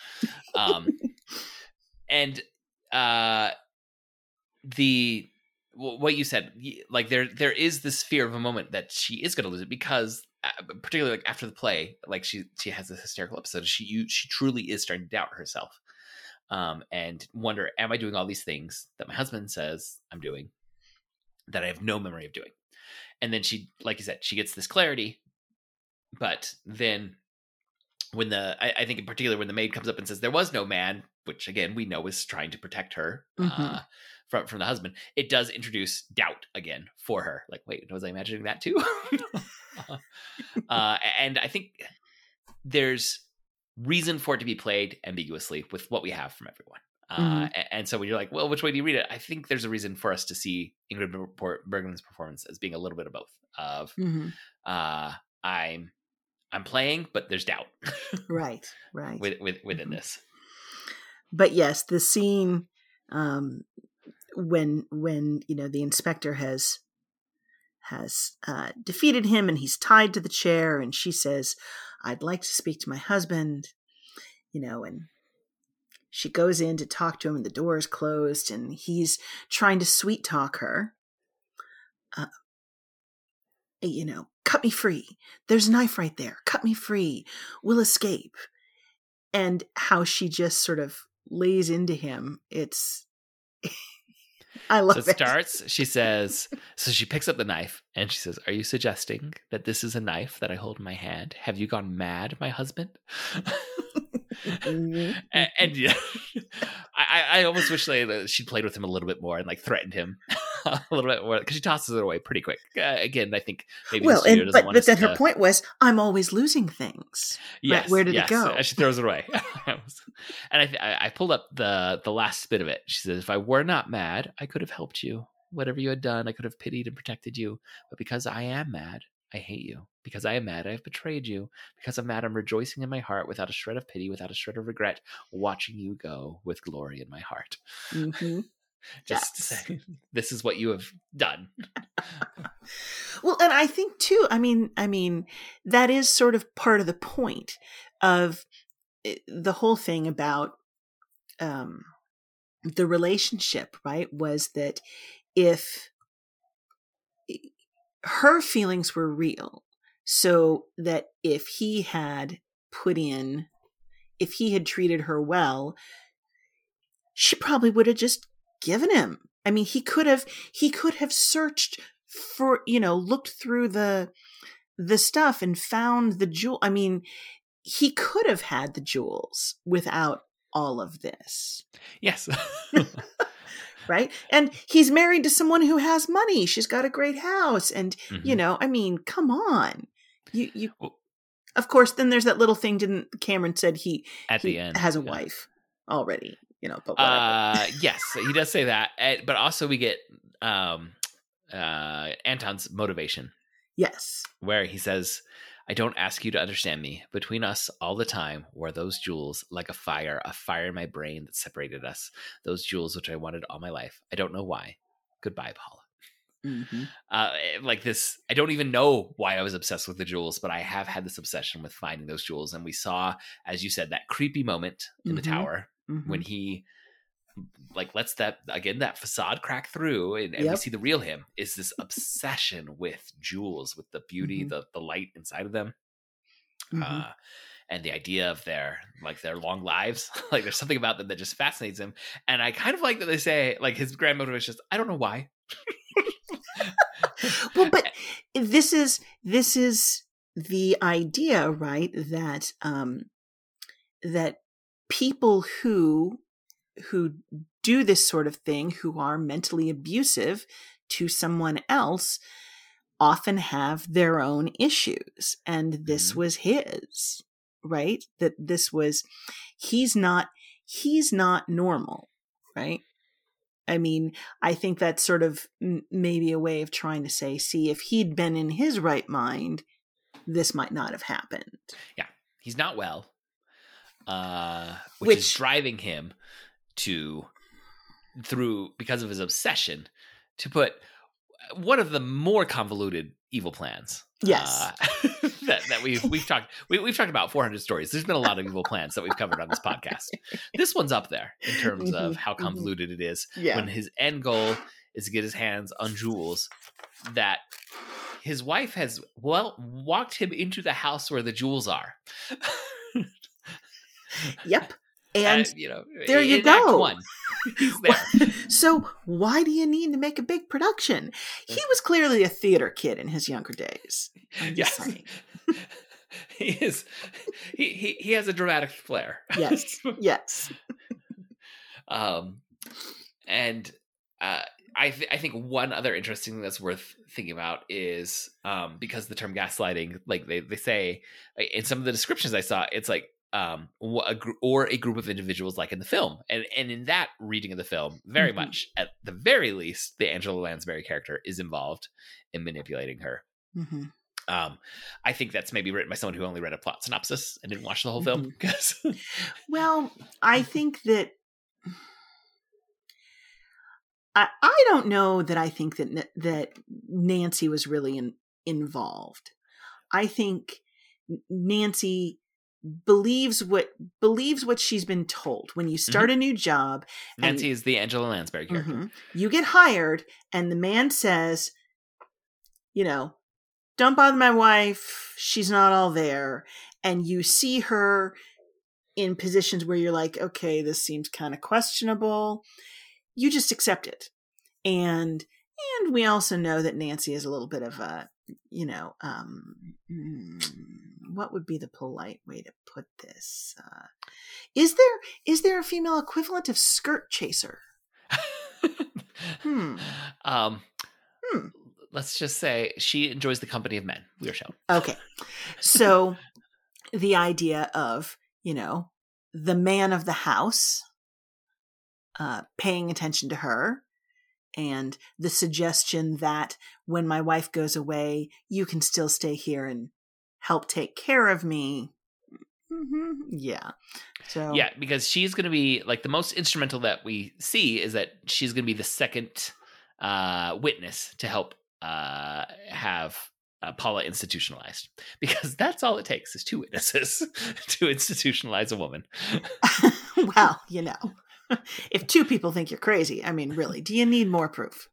um and uh the what you said like there there is this fear of a moment that she is going to lose it because particularly like after the play like she she has this hysterical episode she you, she truly is starting to doubt herself um and wonder am i doing all these things that my husband says i'm doing that i have no memory of doing and then she like you said she gets this clarity but then when the I, I think in particular when the maid comes up and says there was no man which again we know is trying to protect her uh, Mhm. From from the husband it does introduce doubt again for her like wait was i imagining that too uh, and i think there's reason for it to be played ambiguously with what we have from everyone uh, Mhm. and so when you're like well which way do you read it i think there's a reason for us to see ingrid bergman's performance as being a little bit of both of Mhm. uh, i'm i'm playing but there's doubt right right with, with, within Mhm. this but yes the scene um when when you know the inspector has has uh, defeated him and he's tied to the chair and she says i'd like to speak to my husband you know and she goes in to talk to him and the door is closed and he's trying to sweet talk her uh, you know cut me free. There's a knife right there. Cut me free. We'll escape. And how she just sort of lays into him it's i love so it starts she says so she picks up the knife and she says are you suggesting that this is a knife that i hold in my hand? Have you gone mad my husband Mhm. and, and yeah, I, I almost wish they, that she played with him a little bit more and like threatened him a little bit more because she tosses it away pretty quick. Uh, again, I think maybe well the and but, but then to, her point was i'm always losing things Yes, where did it go? And she throws it away. and I, th- I I pulled up the the last bit of it. She says, "If I were not mad, I could have helped you. Whatever you had done, I could have pitied and protected you. But because I am mad, I hate you. Because I am mad, I have betrayed you. Because I'm mad, I'm rejoicing in my heart without a shred of pity, without a shred of regret, watching you go with glory in my heart. Mhm. Just Yes. saying, this is what you have done. well and i think too i mean i mean that is sort of part of the point of eh, the whole thing about um the relationship right was that if her feelings were real so that if he had put in if he had treated her well she probably would have just given him. I mean he could have he could have searched for you know looked through the the stuff and found the jewel i mean he could have had the jewels without all of this. Yes. right? And he's married to someone who has money. She's got a great house and you Mhm. know i mean come on you you Well- of course then there's that little thing didn't cameron said he At he the end. has a yeah. wife already you know but whatever. Uh, yes, he does say that, eh, but also we get um, uh, Anton's motivation, yes where he says, "I don't ask you to understand me. Between us, all the time, were those jewels, like a fire, a fire in my brain that separated us. Those jewels which I wanted all my life. I don't know why. Goodbye, Paula." Hmm Uh, eh, like this, I don't even know why I was obsessed with the jewels, but I have had this obsession with finding those jewels. And we saw, as you said, that creepy moment in the Mhm. tower Mm-hmm. when he like lets that again that facade crack through and, and we see the real him is this obsession with jewels with the beauty Mhm. the the light inside of them Mm-hmm. uh and the idea of their like their long lives like there's something about them that just fascinates him and i kind of like that they say like his grandmother was just i don't know why well, but this is this is the idea, right? That um, that people who who do this sort of thing, who are mentally abusive to someone else, often have their own issues, and this Mhm. was his, right? That this was he's not he's not normal, right? I mean, I think that's sort of m- maybe a way of trying to say, see, if he'd been in his right mind, this might not have happened. Yeah, he's not well, uh, which, is driving him to through because of his obsession to put one of the more convoluted evil plans. Yes. uh, that, we've we've talked we, we've talked about 400 stories. There's been a lot of evil plans that we've covered on this podcast. This one's up there in terms of Mhm, how mhm. convoluted it is. Yeah. When his end goal is to get his hands on jewels that his wife has well walked him into the house where the jewels are. Yep. And Uh, you know, there you go. one, he's there. so, why do you need to make a big production? He was clearly a theater kid in his younger days. Yes. he is. He, he he has a dramatic flair. Yes. Yes. um, and uh, I th- I think one other interesting thing that's worth thinking about is um because the term gaslighting, like they they say uh, in some of the descriptions I saw, it's like um a gr- or a group of individuals like in the film and and in that reading of the film very Mhm. much at the very least the angela lansbury character is involved in manipulating her hmm um, I think that's maybe written by someone who only read a plot synopsis and didn't watch the whole film. 'cause- Well, I think that I I don't know that I think that that Nancy was really in, involved. I think Nancy believes what believes what she's been told. When you start a new job, Nancy is the Angela Lansbury character. Mhm. You get hired, and the man says, you know, don't bother my wife. She's not all there. And you see her in positions where you're like, okay, this seems kind of questionable. You just accept it. And and we also know that Nancy is a little bit of a, you know, um, mm, what would be the polite way to put this? Uh, is there is there a female equivalent of skirt chaser? Hmm. Um, Hmm. Let's just say she enjoys the company of men. We are shown. Okay. So the idea of, you know, the man of the house uh, paying attention to her and the suggestion that when my wife goes away, you can still stay here and help take care of me. hmm Yeah. So, Yeah, because she's going to be like the most instrumental that we see is that she's going to be the second uh, witness to help uh, have uh, Paula institutionalized. Because that's all it takes is two witnesses to institutionalize a woman. well, you know, if two people think you're crazy, I mean, really, do you need more proof?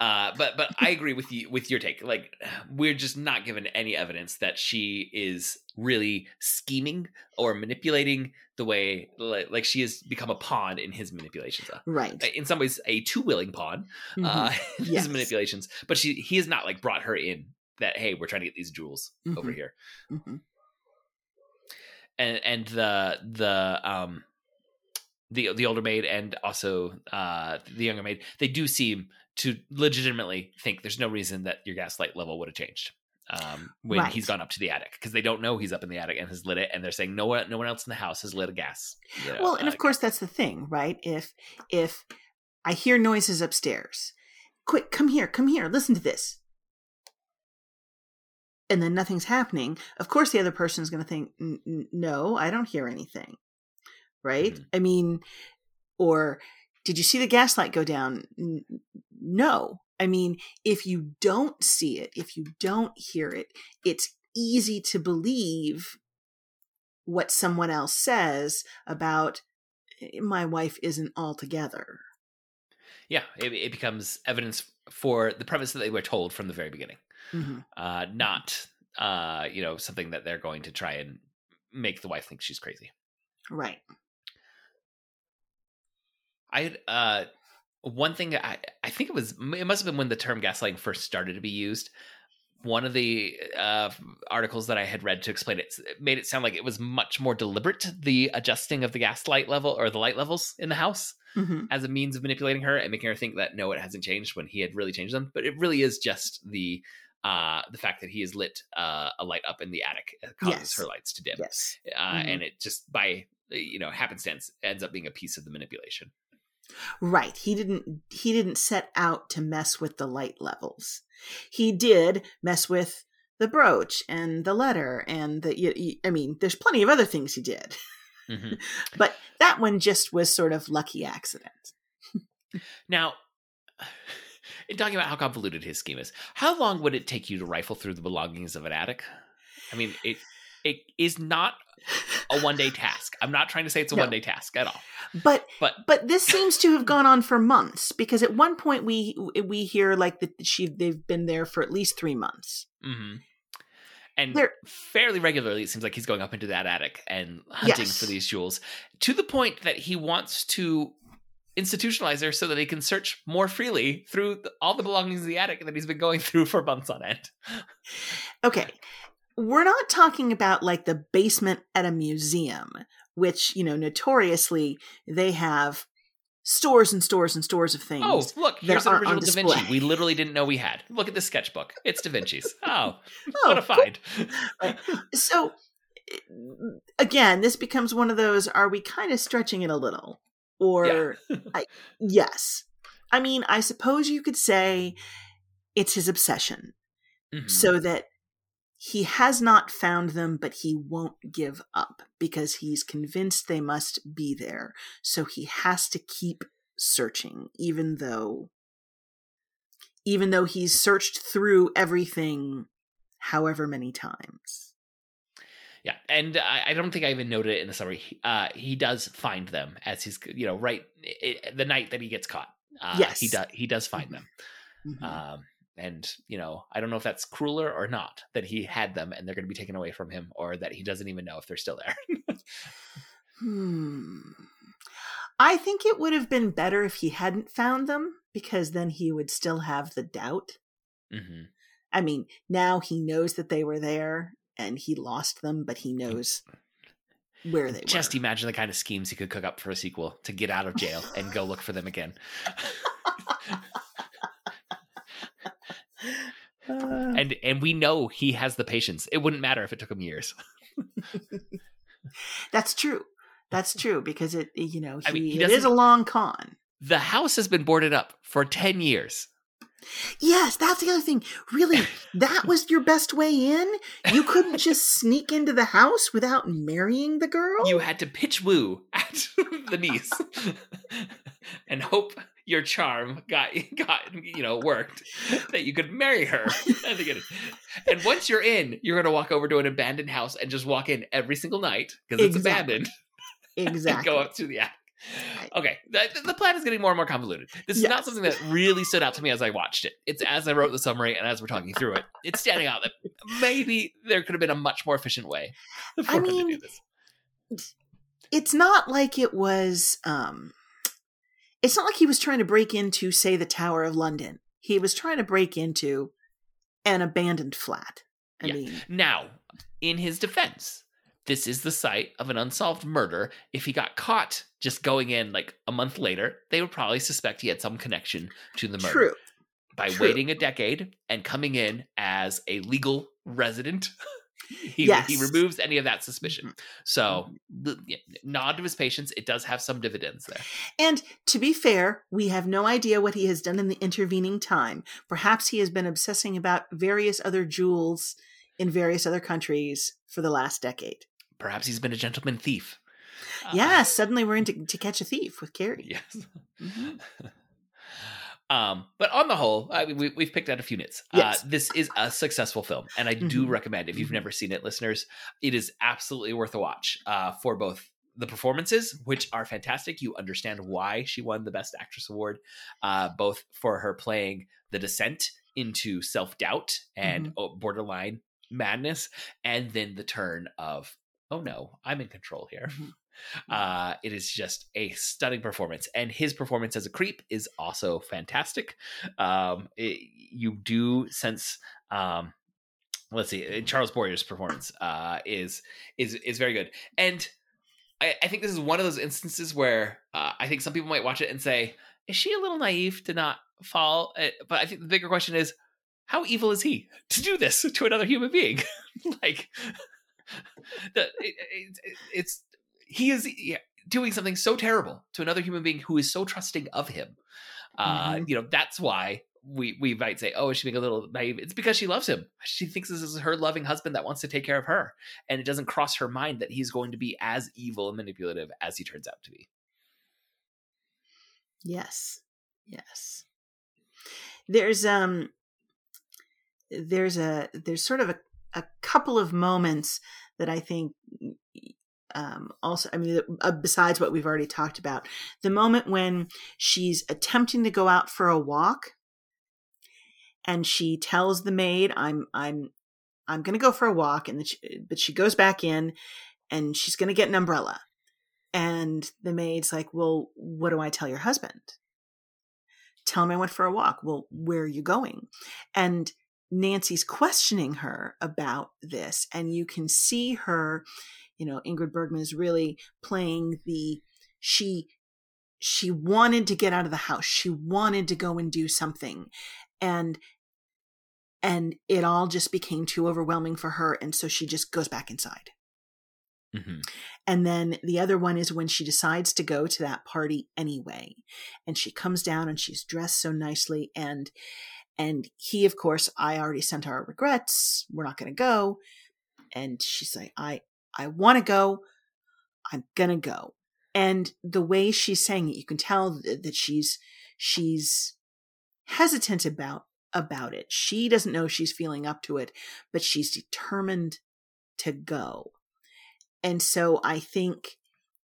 Uh, but but I agree with you with your take. Like we're just not given any evidence that she is really scheming or manipulating the way like, like she has become a pawn in his manipulations. Uh, Right. In some ways, a too willing pawn uh, in Yes. his manipulations. But she he has not like brought her in that hey we're trying to get these jewels over Mhm. here Mhm. and and the the um the the older maid and also uh the younger maid they do seem to legitimately think there's no reason that your gaslight level would have changed um when Right. he's gone up to the attic because they don't know he's up in the attic and has lit it and they're saying no one no one else in the house has lit a gas you know, well and uh, of course that's the thing right? If if i hear noises upstairs quick come here come here listen to this. And then nothing's happening of course the other person is going to think "N- n- no i don't hear anything. Right? Mhm. i mean or did you see the gaslight go down N- no i mean if you don't see it if you don't hear it it's easy to believe what someone else says about "Eh, my wife isn't all together. yeah it, it becomes evidence for the premise that they were told from the very beginning Mhm. uh not uh you know something that they're going to try and make the wife think she's crazy Right. I uh one thing I I think it was it must have been when the term gaslighting first started to be used. One of the uh, articles that I had read to explain it made it sound like it was much more deliberate the adjusting of the gaslight level or the light levels in the house Mm-hmm. as a means of manipulating her and making her think that no, it hasn't changed when he had really changed them. But it really is just the uh, the fact that he has lit uh, a light up in the attic causes Yes. her lights to dim, Yes. uh, Mhm. and it just by you know happenstance ends up being a piece of the manipulation. Right. He didn't he didn't set out to mess with the light levels. He did mess with the brooch and the letter and the I mean, there's plenty of other things he did. hmm But that one just was sort of lucky accident. Now, in talking about how convoluted his scheme is, how long would it take you to rifle through the belongings of an attic? I mean, it it is not a one day task. I'm not trying to say it's a No. one day task at all. But But but this seems to have gone on for months because at one point we we hear like that she they've been there for at least 3 months. hmm And There- fairly regularly, it seems like he's going up into that attic and hunting Yes. for these jewels to the point that he wants to institutionalize her so that he can search more freely through all the belongings in the attic that he's been going through for months on end. Okay. We're not talking about like the basement at a museum, which, you know, notoriously they have stores and stores and stores of things. Oh, look, here's an original Da Vinci. We literally didn't know we had. Look at this sketchbook. It's Da Vinci's. Oh, Oh, what a cool. find. So again, this becomes one of those are we kind of stretching it a little? Or I, yes. I mean, I suppose you could say it's his obsession. Mhm. so that he has not found them, but he won't give up because he's convinced they must be there. So he has to keep searching, even though, even though he's searched through everything, however many times. Yeah, and I, I don't think I even noted it in the summary. He- Uh, he does find them as he's, you know, right i the night that he gets caught. Uh, Yes. he does. He does find them. Mhm. Um, and you know, I don't know if that's crueler or not that he had them and they're going to be taken away from him, or that he doesn't even know if they're still there. Hmm. I think it would have been better if he hadn't found them because then he would still have the doubt. hmm I mean, now he knows that they were there and he lost them, but he knows where they were. Just were. imagine the kind of schemes he could cook up for a sequel to get out of jail and go look for them again. Uh, And and we know he has the patience. It wouldn't matter if it took him years. that's true. That's true because it, you know, he, I mean, he it is a long con. The house has been boarded up for ten years. Yes, that's the other thing. Really, that was your best way in? You couldn't just sneak into the house without marrying the girl? You had to pitch woo at the niece and hope your charm got got you know worked that you could marry her at the beginning. And once you're in, you're gonna walk over to an abandoned house and just walk in every single night because it's Exactly. abandoned exactly. go up to the attic. Okay, the, the plan is getting more and more convoluted. This is not something that really stood out to me as I watched it. It's as I wrote the summary and as we're talking through it, it's standing out that maybe there could have been a much more efficient way I mean, do this. it's not like it was um it's not like he was trying to break into say the tower of london he was trying to break into an abandoned flat i Yeah. mean Now, in his defense, this is the site of an unsolved murder. If he got caught just going in like a month later, they would probably suspect he had some connection to the murder. true By true. waiting a decade and coming in as a legal resident, he, Yes. Mm-hmm. he removes any of that suspicion. So, the, yeah, nod to his patience. It does have some dividends there. and to be fair we have no idea what he has done in the intervening time perhaps he has been obsessing about various other jewels in various other countries for the last decade Perhaps he's been a gentleman thief. Uh, yes suddenly we're into to catch a thief with Cary Yes. Mhm. Um, but on the whole, I mean, we, we've picked out a few nits. Yes. Uh, this is a successful film, and I do Mhm. recommend if you've Mhm. never seen it, listeners, it is absolutely worth a watch uh, for both the performances, which are fantastic. You understand why she won the Best Actress award, uh, both for her playing the descent into self doubt and oh, borderline madness, and then the turn of oh no, I'm in control here. Mhm. Uh, it is just a stunning performance, and his performance as a creep is also fantastic. Um, it, you do sense. Um, let's see, Charles Boyer's performance uh, is is is very good, and I, I think this is one of those instances where uh, I think some people might watch it and say, "Is she a little naive to not fall?" Uh, but I think the bigger question is, how evil is he to do this to another human being? like, the, it, it, it's he is doing something so terrible to another human being who is so trusting of him. Uh, mm-hmm. You know, that's why we we might say, "Oh, is she being a little naive?" It's because she loves him. She thinks this is her loving husband that wants to take care of her, and it doesn't cross her mind that he's going to be as evil and manipulative as he turns out to be. Yes, yes. There's um, there's a there's sort of a a couple of moments that I think um, also, I mean, uh, besides what we've already talked about, the moment when she's attempting to go out for a walk and she tells the maid, "I'm I'm I'm going to go for a walk," and she, but she goes back in and she's going to get an umbrella, and the maid's like, "Well, what do I tell your husband?" Tell him I went for a walk. Well, where are you going? And Nancy's questioning her about this, and you can see her. You know, Ingrid Bergman is really playing the she she wanted to get out of the house. She wanted to go and do something. And and it all just became too overwhelming for her and so she just goes back inside mm-hmm. and then the other one is when she decides to go to that party anyway and she comes down and she's dressed so nicely and and he of course i already sent our regrets we're not going to go and she's like i i want to go i'm going to go and the way she's saying it you can tell that she's she's hesitant about about it. She doesn't know she's feeling up to it, but she's determined to go. And so I think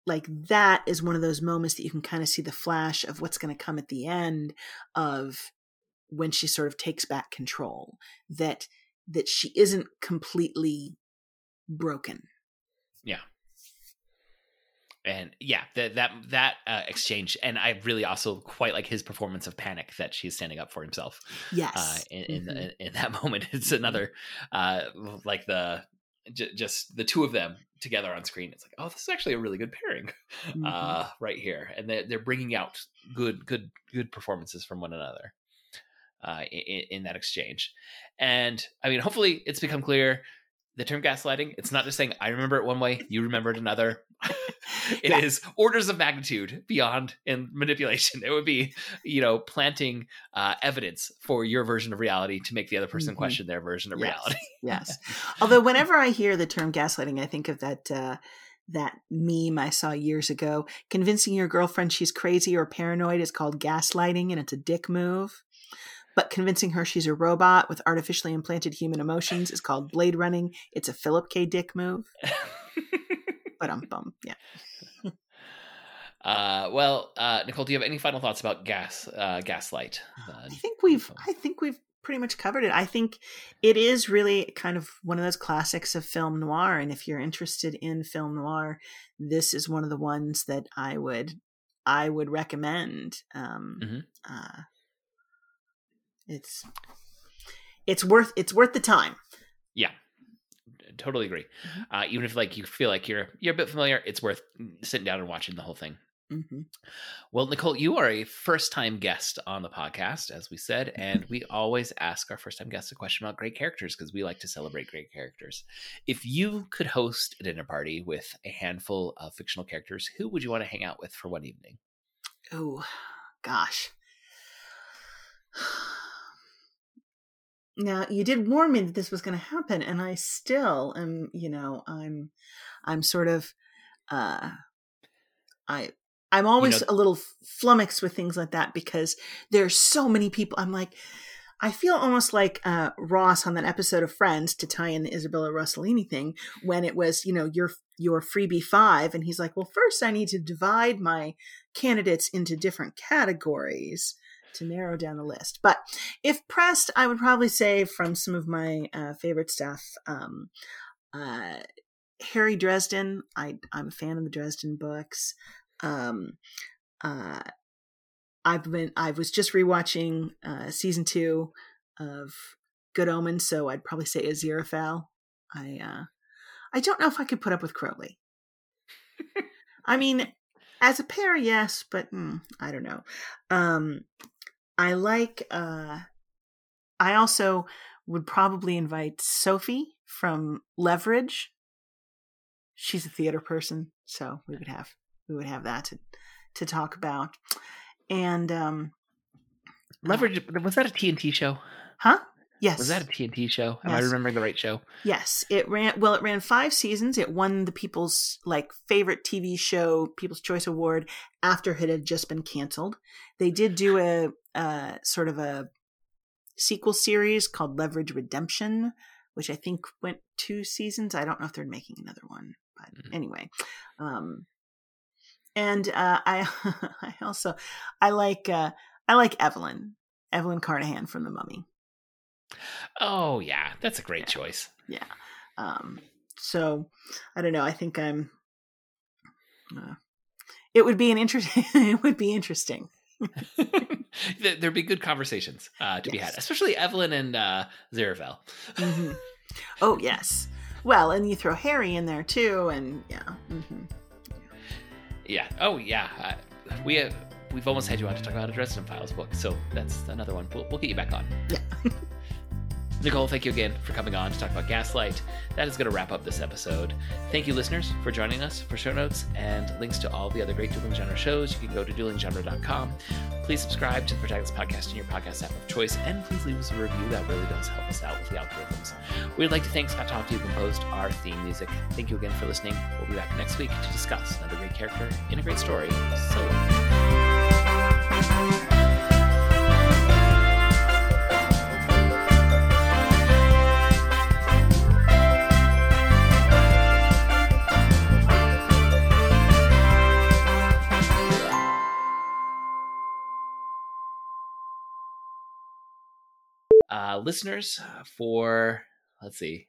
like that is one of those moments that you can kind of see the flash of what's going to come at the end of when she sort of takes back control that that she isn't completely broken. Yeah. And yeah that that that uh, exchange and i really also quite like his performance of panic that she's standing up for himself. Yes. Uh, in, mm-hmm. in, in, that moment it's another uh like the j- just the two of them together on screen. It's like oh this is actually a really good pairing mm-hmm. uh right here. And they're, they're bringing out good good good performances from one another uh in, in that exchange. And i mean hopefully it's become clear the term gaslighting it's not just saying i remember it one way you remember it another It yeah. is orders of magnitude beyond in manipulation it would be you know planting uh, evidence for your version of reality to make the other person mm-hmm. question their version of yes. reality yes although whenever i hear the term gaslighting i think of that uh, that meme I saw years ago. Convincing your girlfriend she's crazy or paranoid is called gaslighting and it's a dick move but convincing her she's a robot with artificially implanted human emotions is called blade running. It's a Philip K. Dick move. but I'm bummed. Yeah. Uh, well, uh, Nicole, do you have any final thoughts about gas, uh, gaslight? I think we've, I think we've pretty much covered it. I think it is really kind of one of those classics of film noir, and if you're interested in film noir, this is one of the ones that I would, I would recommend. Um, mm-hmm. It's it's worth it's worth the time. Yeah, totally agree. Mm-hmm. Uh, even if like you feel like you're you're a bit familiar, it's worth sitting down and watching the whole thing. Mm-hmm. Well, Nicole, you are a first time guest on the podcast, as we said, and we always ask our first time guests a question about great characters because we like to celebrate great characters. If you could host a dinner party with a handful of fictional characters, who would you want to hang out with for one evening? Oh, gosh. Now you did warn me that this was going to happen and i still am you know i'm i'm sort of uh i i'm always you know, a little flummoxed with things like that because there's so many people i'm like I feel almost like uh, Ross on that episode of Friends to tie in the Isabella Rossellini thing when it was, you know, your your freebie five, and he's like, "Well, first I need to divide my candidates into different categories." To narrow down the list. But if pressed, I would probably say from some of my uh, favorite stuff, um, uh, Harry Dresden. I I'm a fan of the Dresden books. Um, uh, I've been I was just rewatching uh, season two of Good Omens, so I'd probably say Aziraphale. I uh, I don't know if I could put up with Crowley. I mean, as a pair, yes, but mm, I don't know. Um, I like. Uh, I also would probably invite Sophie from Leverage. She's a theater person, so we would have we would have that to to talk about. And um, Leverage was that a TNT show? Huh? Yes. Was that a TNT show? Am I remembering the right show? Yes, it ran. Well, it ran five seasons. It won the People's like favorite TV show, People's Choice Award, after it had just been canceled. They did do a, uh sort of a sequel series called Leverage Redemption, which I think went two seasons. I don't know if they're making another one, but Mhm. anyway. Um, and uh, I, I also, I like, uh, I like Evelyn, Evelyn Carnahan from The Mummy. Oh yeah, that's a great choice. yeah um so i don't know i think i'm uh, it would be an interesting it would be interesting There- There'd be good conversations uh, to be had, especially Evelyn and uh, Aziraphale. Mhm. oh yes well and you throw harry in there too and yeah hmm Yeah. Oh yeah. Uh, we have, we've almost had you on to talk about a Dresden Files book, so that's another one. We'll, we'll get you back on. Yeah. Nicole, thank you again for coming on to talk about Gaslight. That is going to wrap up this episode. Thank you, listeners, for joining us. For show notes and links to all the other great Dueling Genre shows, you can go to duelinggenre.com. Please subscribe to the Protagonist Podcast in your podcast app of choice, and please leave us a review. That really does help us out with the algorithms. We'd like to thank Scott Tofty, who composed our theme music. Thank you again for listening. We'll be back next week to discuss another great character in a great story. So long. Uh, listeners for let's see.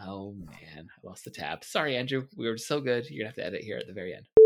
Oh man i lost the tab. Sorry andrew. We were so good you're gonna have to edit here at the very end